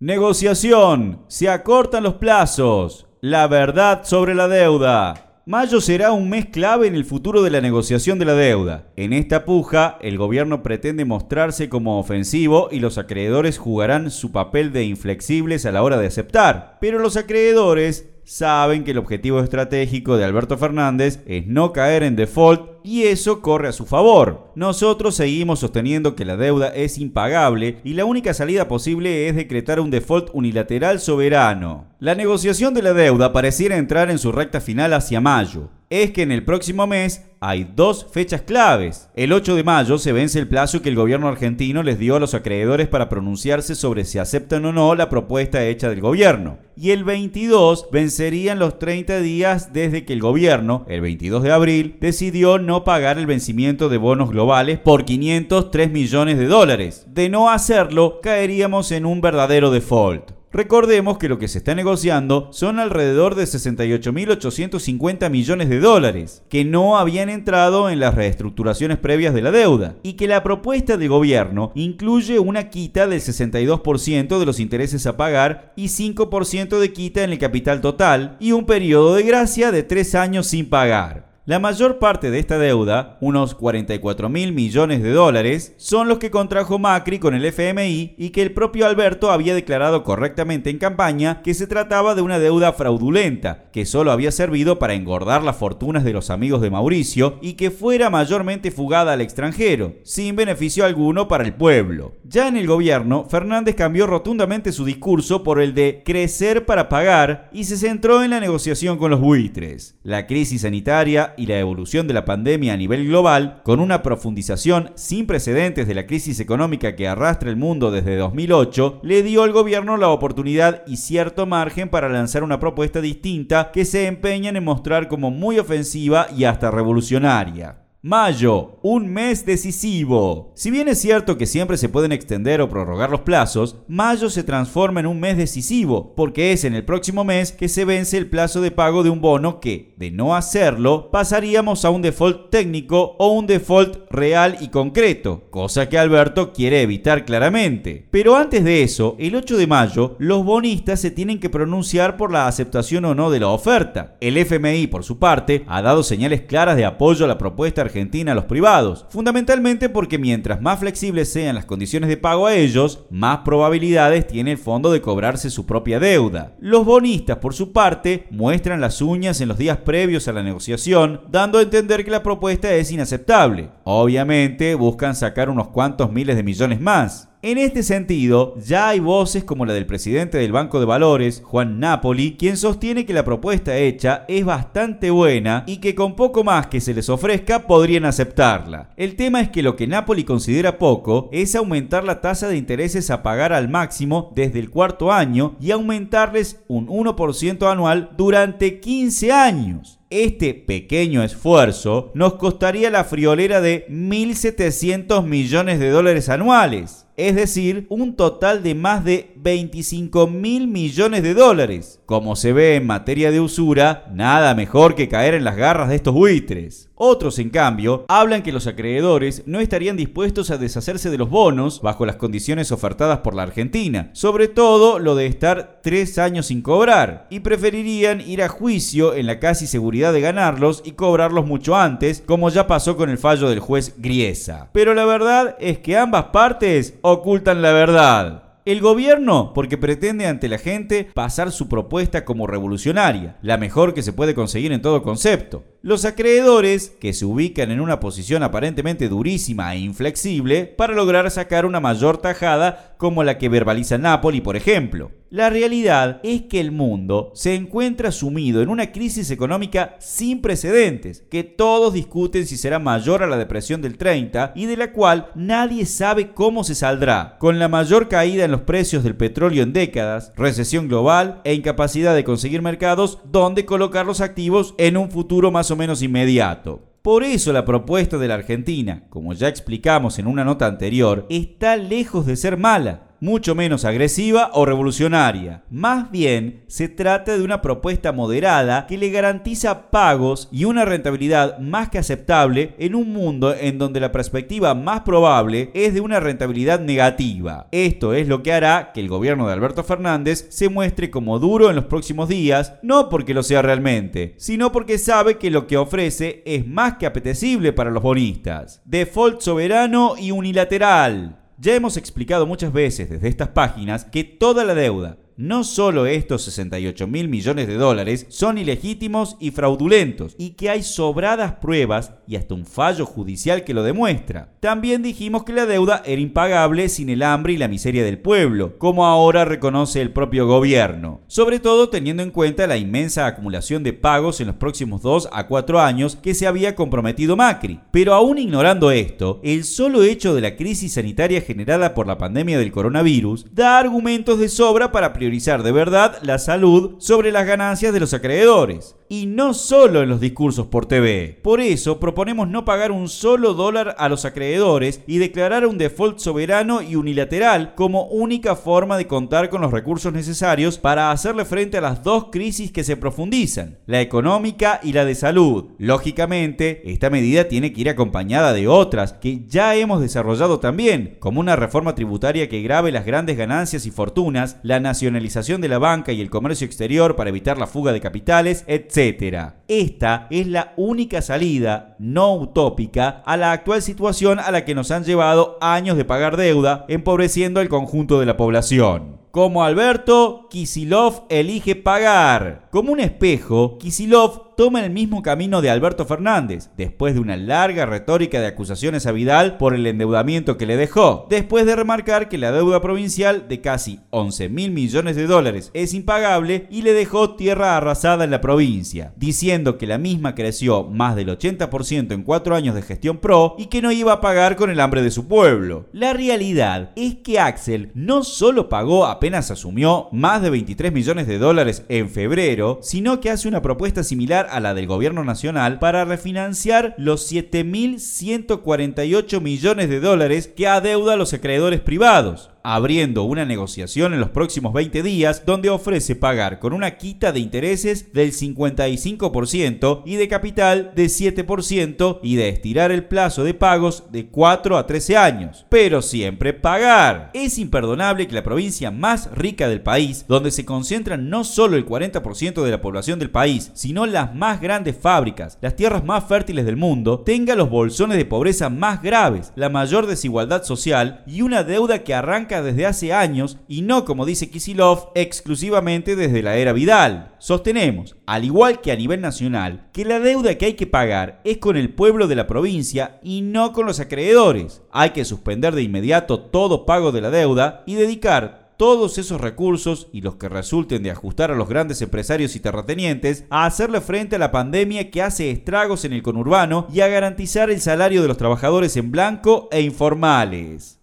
Negociación. Se acortan los plazos. La verdad sobre la deuda. Mayo será un mes clave en el futuro de la negociación de la deuda. En esta puja, el gobierno pretende mostrarse como ofensivo y los acreedores jugarán su papel de inflexibles a la hora de aceptar. Pero los acreedores saben que el objetivo estratégico de Alberto Fernández es no caer en default y eso corre a su favor. Nosotros seguimos sosteniendo que la deuda es impagable y la única salida posible es decretar un default unilateral soberano. La negociación de la deuda pareciera entrar en su recta final hacia mayo. Es que en el próximo mes hay dos fechas claves. El 8 de mayo se vence el plazo que el gobierno argentino les dio a los acreedores para pronunciarse sobre si aceptan o no la propuesta hecha del gobierno. Y el 22 vencerían los 30 días desde que el gobierno, el 22 de abril, decidió no pagar el vencimiento de bonos globales por 503 millones de dólares. De no hacerlo, caeríamos en un verdadero default. Recordemos que lo que se está negociando son alrededor de 68.850 millones de dólares, que no habían entrado en las reestructuraciones previas de la deuda, y que la propuesta de gobierno incluye una quita del 62% de los intereses a pagar y 5% de quita en el capital total, y un periodo de gracia de 3 años sin pagar. La mayor parte de esta deuda, unos 44 mil millones de dólares, son los que contrajo Macri con el FMI y que el propio Alberto había declarado correctamente en campaña que se trataba de una deuda fraudulenta, que solo había servido para engordar las fortunas de los amigos de Mauricio y que fuera mayormente fugada al extranjero, sin beneficio alguno para el pueblo. Ya en el gobierno, Fernández cambió rotundamente su discurso por el de crecer para pagar y se centró en la negociación con los buitres. La crisis sanitaria y la evolución de la pandemia a nivel global, con una profundización sin precedentes de la crisis económica que arrastra el mundo desde 2008, le dio al gobierno la oportunidad y cierto margen para lanzar una propuesta distinta que se empeñan en mostrar como muy ofensiva y hasta revolucionaria. Mayo, un mes decisivo. Si bien es cierto que siempre se pueden extender o prorrogar los plazos, mayo se transforma en un mes decisivo, porque es en el próximo mes que se vence el plazo de pago de un bono que, de no hacerlo, pasaríamos a un default técnico o un default real y concreto, cosa que Alberto quiere evitar claramente. Pero antes de eso, el 8 de mayo, los bonistas se tienen que pronunciar por la aceptación o no de la oferta. El FMI, por su parte, ha dado señales claras de apoyo a la propuesta Argentina a los privados, fundamentalmente porque mientras más flexibles sean las condiciones de pago a ellos, más probabilidades tiene el fondo de cobrarse su propia deuda. Los bonistas, por su parte, muestran las uñas en los días previos a la negociación, dando a entender que la propuesta es inaceptable. Obviamente buscan sacar unos cuantos miles de millones más. En este sentido, ya hay voces como la del presidente del Banco de Valores, Juan Napoli, quien sostiene que la propuesta hecha es bastante buena y que con poco más que se les ofrezca podrían aceptarla. El tema es que lo que Napoli considera poco es aumentar la tasa de intereses a pagar al máximo desde el cuarto año y aumentarles un 1% anual durante 15 años. Este pequeño esfuerzo nos costaría la friolera de 1.700 millones de dólares anuales es decir, un total de más de 25 mil millones de dólares. Como se ve en materia de usura, nada mejor que caer en las garras de estos buitres. Otros, en cambio, hablan que los acreedores no estarían dispuestos a deshacerse de los bonos bajo las condiciones ofertadas por la Argentina, sobre todo lo de estar tres años sin cobrar, y preferirían ir a juicio en la casi seguridad de ganarlos y cobrarlos mucho antes, como ya pasó con el fallo del juez Griesa. Pero la verdad es que ambas partes ocultan la verdad. El gobierno, porque pretende ante la gente pasar su propuesta como revolucionaria, la mejor que se puede conseguir en todo concepto. Los acreedores, que se ubican en una posición aparentemente durísima e inflexible, para lograr sacar una mayor tajada como la que verbaliza Napoli, por ejemplo. La realidad es que el mundo se encuentra sumido en una crisis económica sin precedentes, que todos discuten si será mayor a la depresión del 30 y de la cual nadie sabe cómo se saldrá, con la mayor caída en los precios del petróleo en décadas, recesión global e incapacidad de conseguir mercados donde colocar los activos en un futuro más o menos inmediato. Por eso la propuesta de la Argentina, como ya explicamos en una nota anterior, está lejos de ser mala mucho menos agresiva o revolucionaria. Más bien, se trata de una propuesta moderada que le garantiza pagos y una rentabilidad más que aceptable en un mundo en donde la perspectiva más probable es de una rentabilidad negativa. Esto es lo que hará que el gobierno de Alberto Fernández se muestre como duro en los próximos días, no porque lo sea realmente, sino porque sabe que lo que ofrece es más que apetecible para los bonistas. Default soberano y unilateral. Ya hemos explicado muchas veces desde estas páginas que toda la deuda, no solo estos 68 mil millones de dólares son ilegítimos y fraudulentos, y que hay sobradas pruebas y hasta un fallo judicial que lo demuestra. También dijimos que la deuda era impagable sin el hambre y la miseria del pueblo, como ahora reconoce el propio gobierno, sobre todo teniendo en cuenta la inmensa acumulación de pagos en los próximos 2 a 4 años que se había comprometido Macri. Pero aún ignorando esto, el solo hecho de la crisis sanitaria generada por la pandemia del coronavirus da argumentos de sobra para priorizar de verdad la salud sobre las ganancias de los acreedores y no solo en los discursos por TV. Por eso proponemos no pagar un solo dólar a los acreedores y declarar un default soberano y unilateral como única forma de contar con los recursos necesarios para hacerle frente a las dos crisis que se profundizan, la económica y la de salud. Lógicamente, esta medida tiene que ir acompañada de otras que ya hemos desarrollado también, como una reforma tributaria que grave las grandes ganancias y fortunas, la nacionalización de la banca y el comercio exterior para evitar la fuga de capitales, etc esta es la única salida no utópica a la actual situación a la que nos han llevado años de pagar deuda, empobreciendo al conjunto de la población. Como Alberto, Kisilov elige pagar. Como un espejo, Kisilov toma el mismo camino de Alberto Fernández, después de una larga retórica de acusaciones a Vidal por el endeudamiento que le dejó, después de remarcar que la deuda provincial de casi 11 mil millones de dólares es impagable y le dejó tierra arrasada en la provincia, diciendo que la misma creció más del 80% en cuatro años de gestión pro y que no iba a pagar con el hambre de su pueblo. La realidad es que Axel no solo pagó apenas asumió más de 23 millones de dólares en febrero, sino que hace una propuesta similar a la del gobierno nacional para refinanciar los 7.148 millones de dólares que adeuda a los acreedores privados abriendo una negociación en los próximos 20 días donde ofrece pagar con una quita de intereses del 55% y de capital de 7% y de estirar el plazo de pagos de 4 a 13 años. Pero siempre pagar. Es imperdonable que la provincia más rica del país, donde se concentran no solo el 40% de la población del país, sino las más grandes fábricas, las tierras más fértiles del mundo, tenga los bolsones de pobreza más graves, la mayor desigualdad social y una deuda que desde hace años y no, como dice Kisilov, exclusivamente desde la era Vidal. Sostenemos, al igual que a nivel nacional, que la deuda que hay que pagar es con el pueblo de la provincia y no con los acreedores. Hay que suspender de inmediato todo pago de la deuda y dedicar todos esos recursos y los que resulten de ajustar a los grandes empresarios y terratenientes a hacerle frente a la pandemia que hace estragos en el conurbano y a garantizar el salario de los trabajadores en blanco e informales.